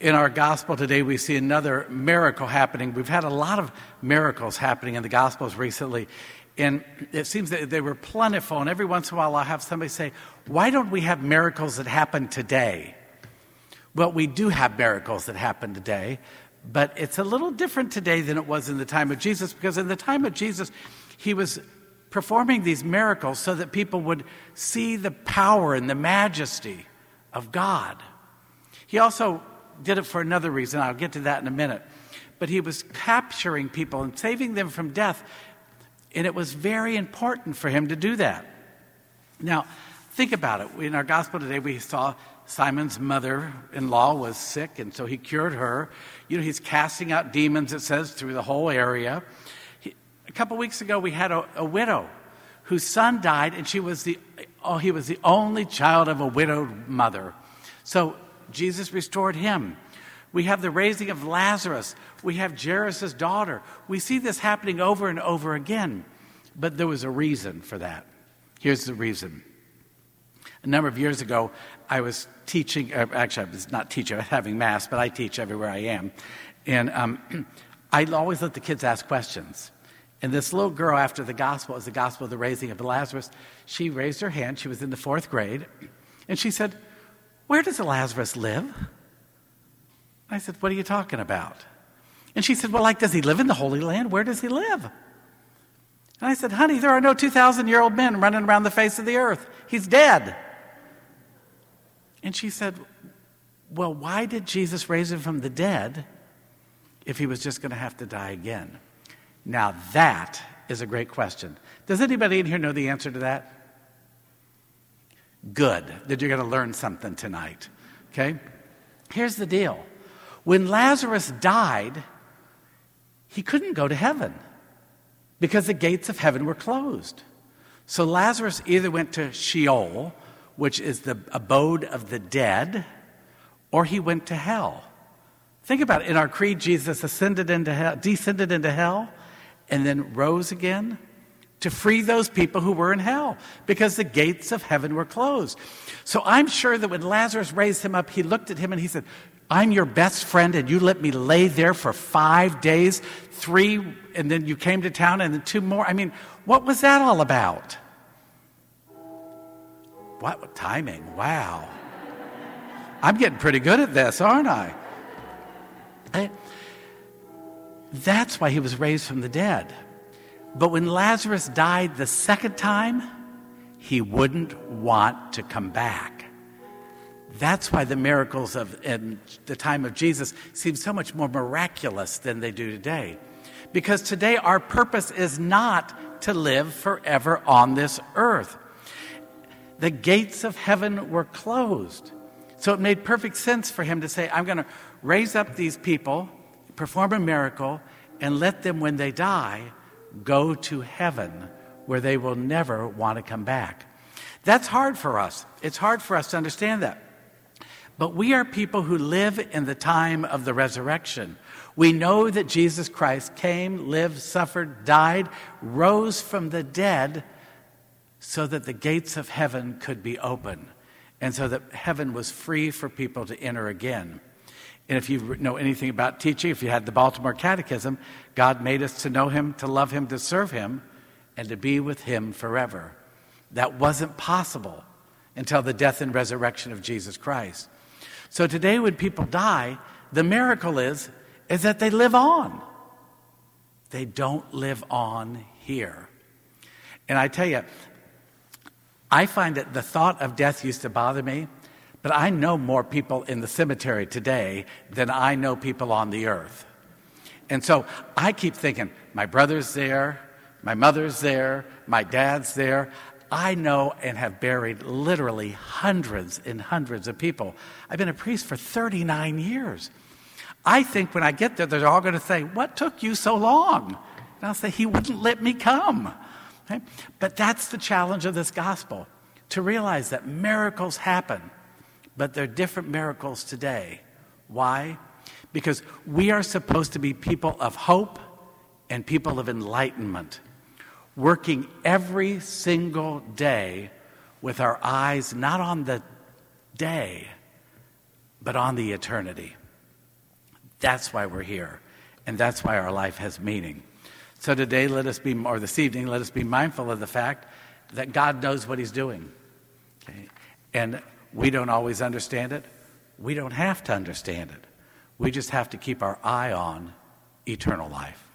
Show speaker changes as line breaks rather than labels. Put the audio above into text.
In our gospel today, we see another miracle happening. We've had a lot of miracles happening in the gospels recently. And it seems that they were plentiful. And every once in a while, I'll have somebody say, Why don't we have miracles that happen today? Well, we do have miracles that happen today, but it's a little different today than it was in the time of Jesus because in the time of Jesus, he was performing these miracles so that people would see the power and the majesty of God. He also did it for another reason. I'll get to that in a minute. But he was capturing people and saving them from death. And it was very important for him to do that. Now, think about it. In our gospel today, we saw Simon's mother in law was sick, and so he cured her. You know, he's casting out demons, it says, through the whole area. He, a couple weeks ago, we had a, a widow whose son died, and she was the, oh, he was the only child of a widowed mother. So Jesus restored him. We have the raising of Lazarus. We have Jairus' daughter. We see this happening over and over again. But there was a reason for that. Here's the reason. A number of years ago, I was teaching, uh, actually, I was not teaching, I was having Mass, but I teach everywhere I am. And um, I always let the kids ask questions. And this little girl, after the gospel, is the gospel of the raising of Lazarus, she raised her hand. She was in the fourth grade. And she said, where does Lazarus live? I said, What are you talking about? And she said, Well, like, does he live in the Holy Land? Where does he live? And I said, Honey, there are no 2,000 year old men running around the face of the earth. He's dead. And she said, Well, why did Jesus raise him from the dead if he was just going to have to die again? Now, that is a great question. Does anybody in here know the answer to that? Good, that you're going to learn something tonight. Okay? Here's the deal when Lazarus died, he couldn't go to heaven because the gates of heaven were closed. So Lazarus either went to Sheol, which is the abode of the dead, or he went to hell. Think about it. In our creed, Jesus ascended into hell, descended into hell, and then rose again to free those people who were in hell because the gates of heaven were closed. So I'm sure that when Lazarus raised him up, he looked at him and he said, I'm your best friend, and you let me lay there for five days, three, and then you came to town, and then two more. I mean, what was that all about? What timing? Wow. I'm getting pretty good at this, aren't I? I that's why he was raised from the dead. But when Lazarus died the second time, he wouldn't want to come back. That's why the miracles of in the time of Jesus seem so much more miraculous than they do today. Because today our purpose is not to live forever on this earth. The gates of heaven were closed. So it made perfect sense for him to say, I'm going to raise up these people, perform a miracle, and let them, when they die, go to heaven where they will never want to come back. That's hard for us. It's hard for us to understand that. But we are people who live in the time of the resurrection. We know that Jesus Christ came, lived, suffered, died, rose from the dead so that the gates of heaven could be open and so that heaven was free for people to enter again. And if you know anything about teaching, if you had the Baltimore Catechism, God made us to know Him, to love Him, to serve Him, and to be with Him forever. That wasn't possible until the death and resurrection of Jesus Christ. So today, when people die, the miracle is, is that they live on. They don't live on here. And I tell you, I find that the thought of death used to bother me but I know more people in the cemetery today than I know people on the earth. And so I keep thinking, my brother's there, my mother's there, my dad's there. I know and have buried literally hundreds and hundreds of people. I've been a priest for 39 years. I think when I get there, they're all going to say, What took you so long? And I'll say, He wouldn't let me come. Okay? But that's the challenge of this gospel to realize that miracles happen but they're different miracles today. Why? Because we are supposed to be people of hope and people of enlightenment, working every single day with our eyes not on the day, but on the eternity. That's why we're here. And that's why our life has meaning. So today, let us be, or this evening, let us be mindful of the fact that God knows what He's doing. Okay? And we don't always understand it. We don't have to understand it. We just have to keep our eye on eternal life.